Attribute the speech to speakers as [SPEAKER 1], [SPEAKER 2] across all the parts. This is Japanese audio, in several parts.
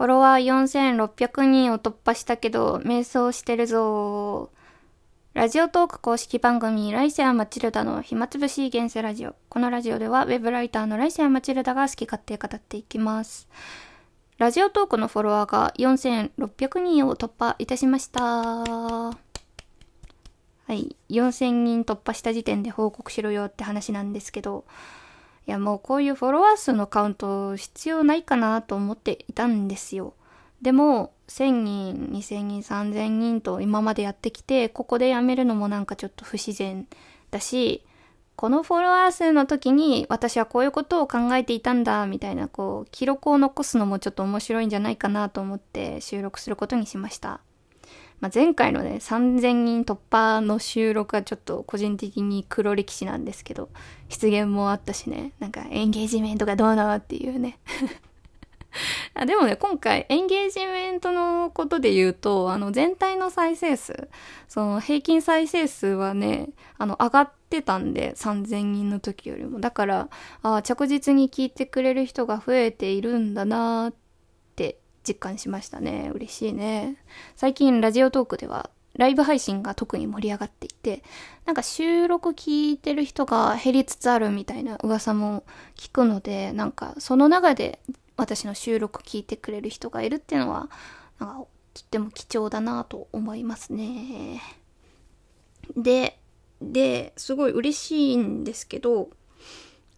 [SPEAKER 1] フォロワー4600人を突破したけど、瞑想してるぞラジオトーク公式番組、ライセア・マチルダの暇つぶし現世ラジオ。このラジオでは、ウェブライターのライセア・マチルダが好き勝手語っていきます。ラジオトークのフォロワーが4600人を突破いたしました。はい。4000人突破した時点で報告しろよって話なんですけど、いやもうこういうフォロワー数のカウント必要ないかなと思っていたんですよ。でも、1000人、2000人、3000人と今までやってきて、ここでやめるのもなんかちょっと不自然だし、このフォロワー数の時に私はこういうことを考えていたんだ、みたいな、こう、記録を残すのもちょっと面白いんじゃないかなと思って収録することにしました。まあ、前回のね、3000人突破の収録はちょっと個人的に黒歴史なんですけど、出現もあったしね、なんかエンゲージメントがどうなのっていうね。あでもね、今回エンゲージメントのことで言うと、あの全体の再生数、その平均再生数はね、あの上がってたんで、3000人の時よりも。だから、あ着実に聞いてくれる人が増えているんだなーっ実感しましたね。嬉しいね。最近ラジオトークではライブ配信が特に盛り上がっていて、なんか収録聞いてる人が減りつつあるみたいな噂も聞くので、なんかその中で私の収録聞いてくれる人がいるっていうのは、なんかとっても貴重だなと思いますね。で、で、すごい嬉しいんですけど、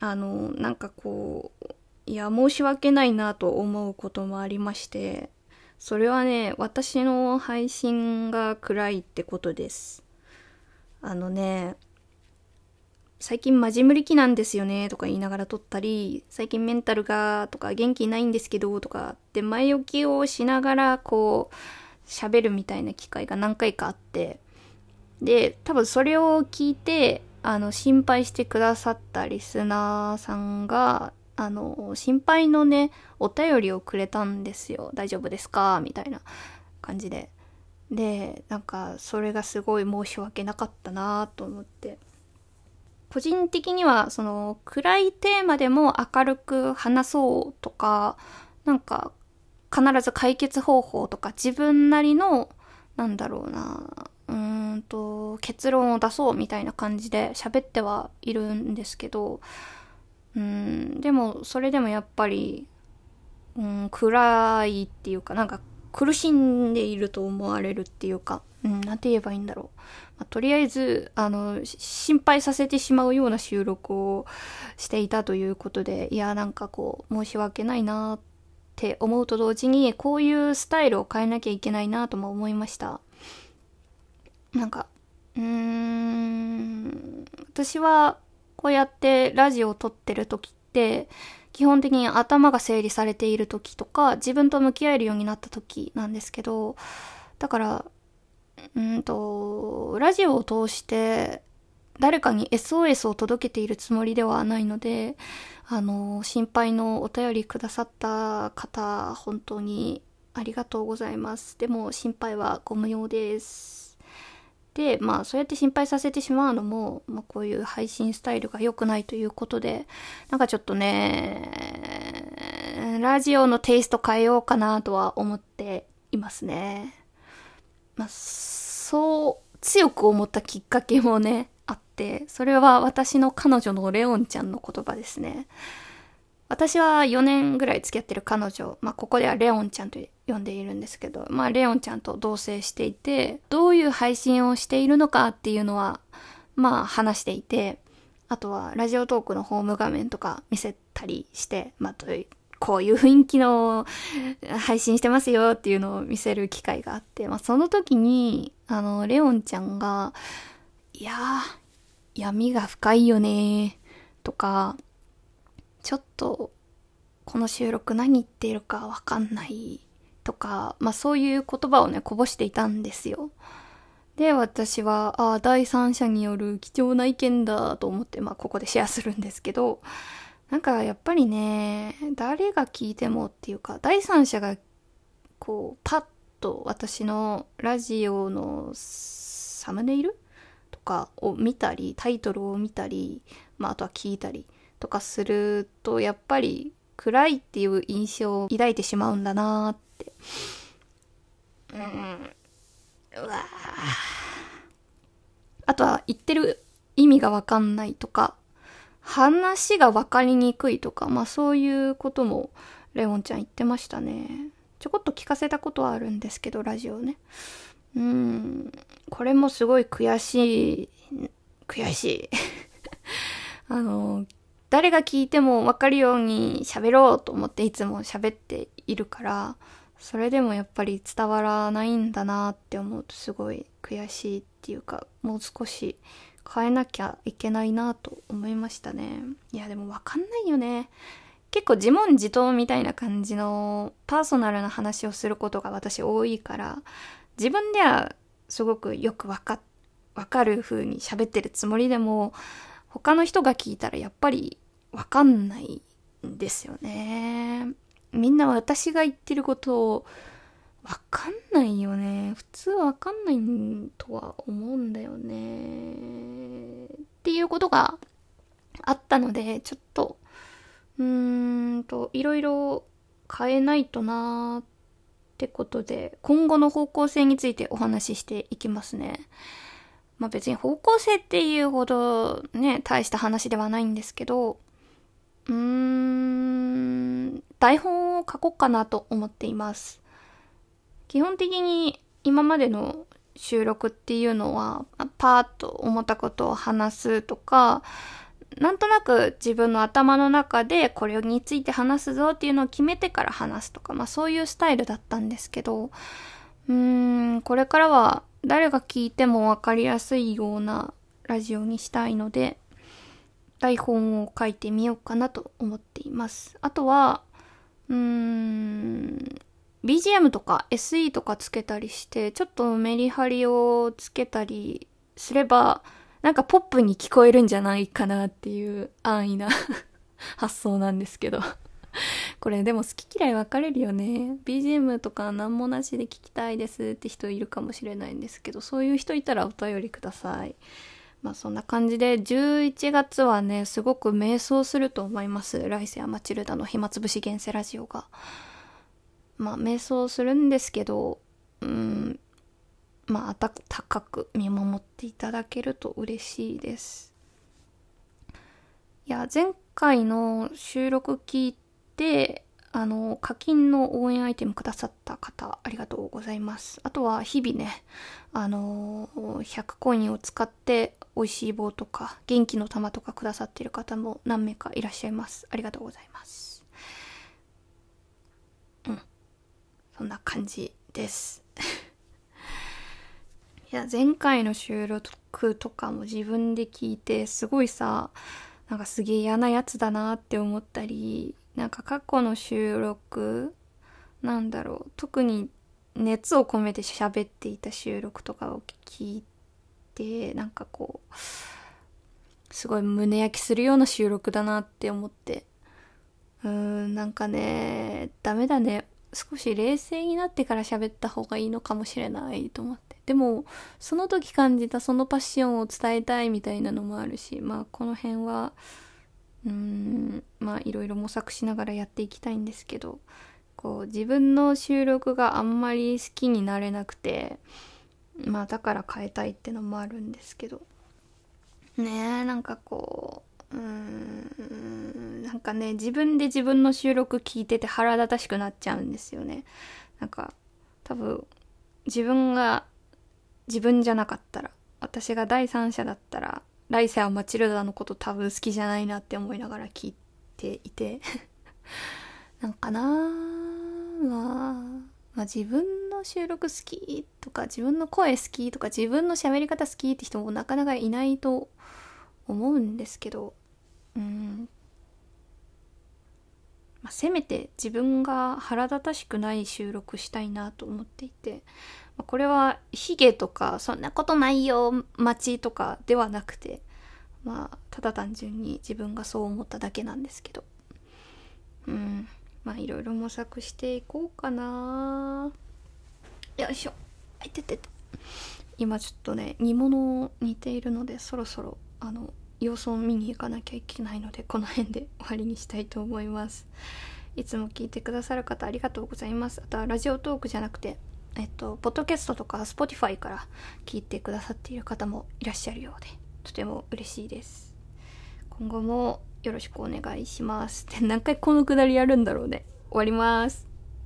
[SPEAKER 1] あの、なんかこう、いや、申し訳ないなと思うこともありまして、それはね、私の配信が暗いってことです。あのね、最近マジ無理期なんですよねとか言いながら撮ったり、最近メンタルがとか元気ないんですけどとかって前置きをしながらこう喋るみたいな機会が何回かあって、で、多分それを聞いて、あの、心配してくださったリスナーさんが、あの、心配のね、お便りをくれたんですよ。大丈夫ですか？みたいな感じで。で、なんか、それがすごい申し訳なかったなと思って。個人的には、その、暗いテーマでも明るく話そうとか、なんか、必ず解決方法とか、自分なりの、なんだろうな、うーんと、結論を出そうみたいな感じで喋ってはいるんですけど、うん、でも、それでもやっぱり、うん、暗いっていうか、なんか苦しんでいると思われるっていうか、うん、なんて言えばいいんだろう。まあ、とりあえず、あの、心配させてしまうような収録をしていたということで、いや、なんかこう、申し訳ないなって思うと同時に、こういうスタイルを変えなきゃいけないなとも思いました。なんか、うーん、私はこうやってラジオを撮ってる時って、基本的に頭が整理されている時とか、自分と向き合えるようになった時なんですけど、だから、うんと、ラジオを通して、誰かに SOS を届けているつもりではないので、あの、心配のお便りくださった方、本当にありがとうございます。でも、心配はご無用です。で、まあ、そうやって心配させてしまうのも、まあ、こういう配信スタイルが良くないということで、なんかちょっとね、ラジオのテイスト変えようかなとは思っていますね。まあ、そう強く思ったきっかけもね、あって、それは私の彼女のレオンちゃんの言葉ですね。私は4年ぐらい付き合ってる彼女、まあ、ここではレオンちゃんと呼んでいるんですけど、まあ、レオンちゃんと同棲していて、どういう配信をしているのかっていうのは、まあ、話していて、あとは、ラジオトークのホーム画面とか見せたりして、まあ、どういう、こういう雰囲気の配信してますよっていうのを見せる機会があって、まあ、その時に、あの、レオンちゃんが、いやー、闇が深いよねとか、ちょっと、この収録何言ってるかわかんないとか、まあそういう言葉をね、こぼしていたんですよ。で、私は、ああ、第三者による貴重な意見だと思って、まあここでシェアするんですけど、なんかやっぱりね、誰が聞いてもっていうか、第三者が、こう、パッと私のラジオのサムネイルとかを見たり、タイトルを見たり、まああとは聞いたりとかすると、やっぱり暗いっていう印象を抱いてしまうんだなってて。うん。うわあとは言ってる意味がわかんないとか話がわかりにくいとかまあそういうこともレオンちゃん言ってましたね。ちょこっと聞かせたことはあるんですけどラジオね。うん。これもすごい悔しい悔しい。あの誰が聞いても分かるように喋ろうと思っていつも喋っているからそれでもやっぱり伝わらないんだなって思うとすごい悔しいっていうかもう少し変えなきゃいけないなと思いましたねいやでも分かんないよね結構自問自答みたいな感じのパーソナルな話をすることが私多いから自分ではすごくよくわかわかる風に喋ってるつもりでも他の人が聞いたらやっぱりわかんないんですよね。みんな私が言ってることをわかんないよね。普通はわかんないとは思うんだよね。っていうことがあったので、ちょっとうーんと、いろいろ変えないとなーってことで、今後の方向性についてお話ししていきますね。まあ別に方向性っていうほどね、大した話ではないんですけど、うーん、台本を書こうかなと思っています。基本的に今までの収録っていうのは、パーッと思ったことを話すとか、なんとなく自分の頭の中でこれについて話すぞっていうのを決めてから話すとか、まあそういうスタイルだったんですけど、うーん、これからは誰が聞いてもわかりやすいようなラジオにしたいので、台本を書いてみようかなと思っています。あとは、うーん、BGM とか SE とかつけたりして、ちょっとメリハリをつけたりすれば、なんかポップに聞こえるんじゃないかなっていう安易な 発想なんですけどこれでも好き嫌い分かれるよね。BGM とか何もなしで聞きたいですって人いるかもしれないんですけど、そういう人いたらお便りください。まあそんな感じで、11月はね、すごく迷走すると思います。来世はマチルダの暇つぶし現世ラジオが。まあ迷走するんですけど、うん、まあ、温かく見守っていただけると嬉しいです。いや、前回の収録聞いて、あの、課金の応援アイテムくださった方、ありがとうございます。あとは、日々ね、あの100コインを使って美味しい棒とか、元気の玉とかくださっている方も何名かいらっしゃいます。ありがとうございます。うん。そんな感じです。いや、前回の収録とかも自分で聞いて、すごいさ、なんかすげえ嫌なやつだなって思ったり、なんか過去の収録、なんだろう、特に熱を込めて喋っていた収録とかを聞いて、なんかこう、すごい胸焼きするような収録だなって思って、うーん、なんかね、ダメだね。少し冷静になってから喋った方がいいのかもしれないと思って。でもその時感じたそのパッションを伝えたいみたいなのもあるしまあこの辺はうーんまあいろいろ模索しながらやっていきたいんですけどこう自分の収録があんまり好きになれなくてまあだから変えたいってのもあるんですけど。ねえなんかこううーんなんかね自分で自分の収録聞いてて腹立たしくなっちゃうんですよね。なんか多分自分が自分じゃなかったら私が第三者だったら来世はマチルダのこと多分好きじゃないなって思いながら聞いていて。なんかなまあ、まあ自分の収録好きとか自分の声好きとか自分の喋り方好きって人もなかなかいないと思うんですけどうんまあ、せめて自分が腹立たしくない収録したいなと思っていてこれはヒゲとかそんなことないよ街とかではなくてまあただ単純に自分がそう思っただけなんですけど。うんまあいろいろ模索していこうかな。よいしょ。あいててて。今ちょっとね煮物煮ているのでそろそろあの様子を見に行かなきゃいけないのでこの辺で終わりにしたいと思いますいつも聞いてくださる方ありがとうございます。あとはラジオトークじゃなくて、えっと、ポッドキャストとかスポティファイから聞いてくださっている方もいらっしゃるようで、とても嬉しいです。今後もよろしくお願いします。で、何回このくだりやるんだろうね。終わります。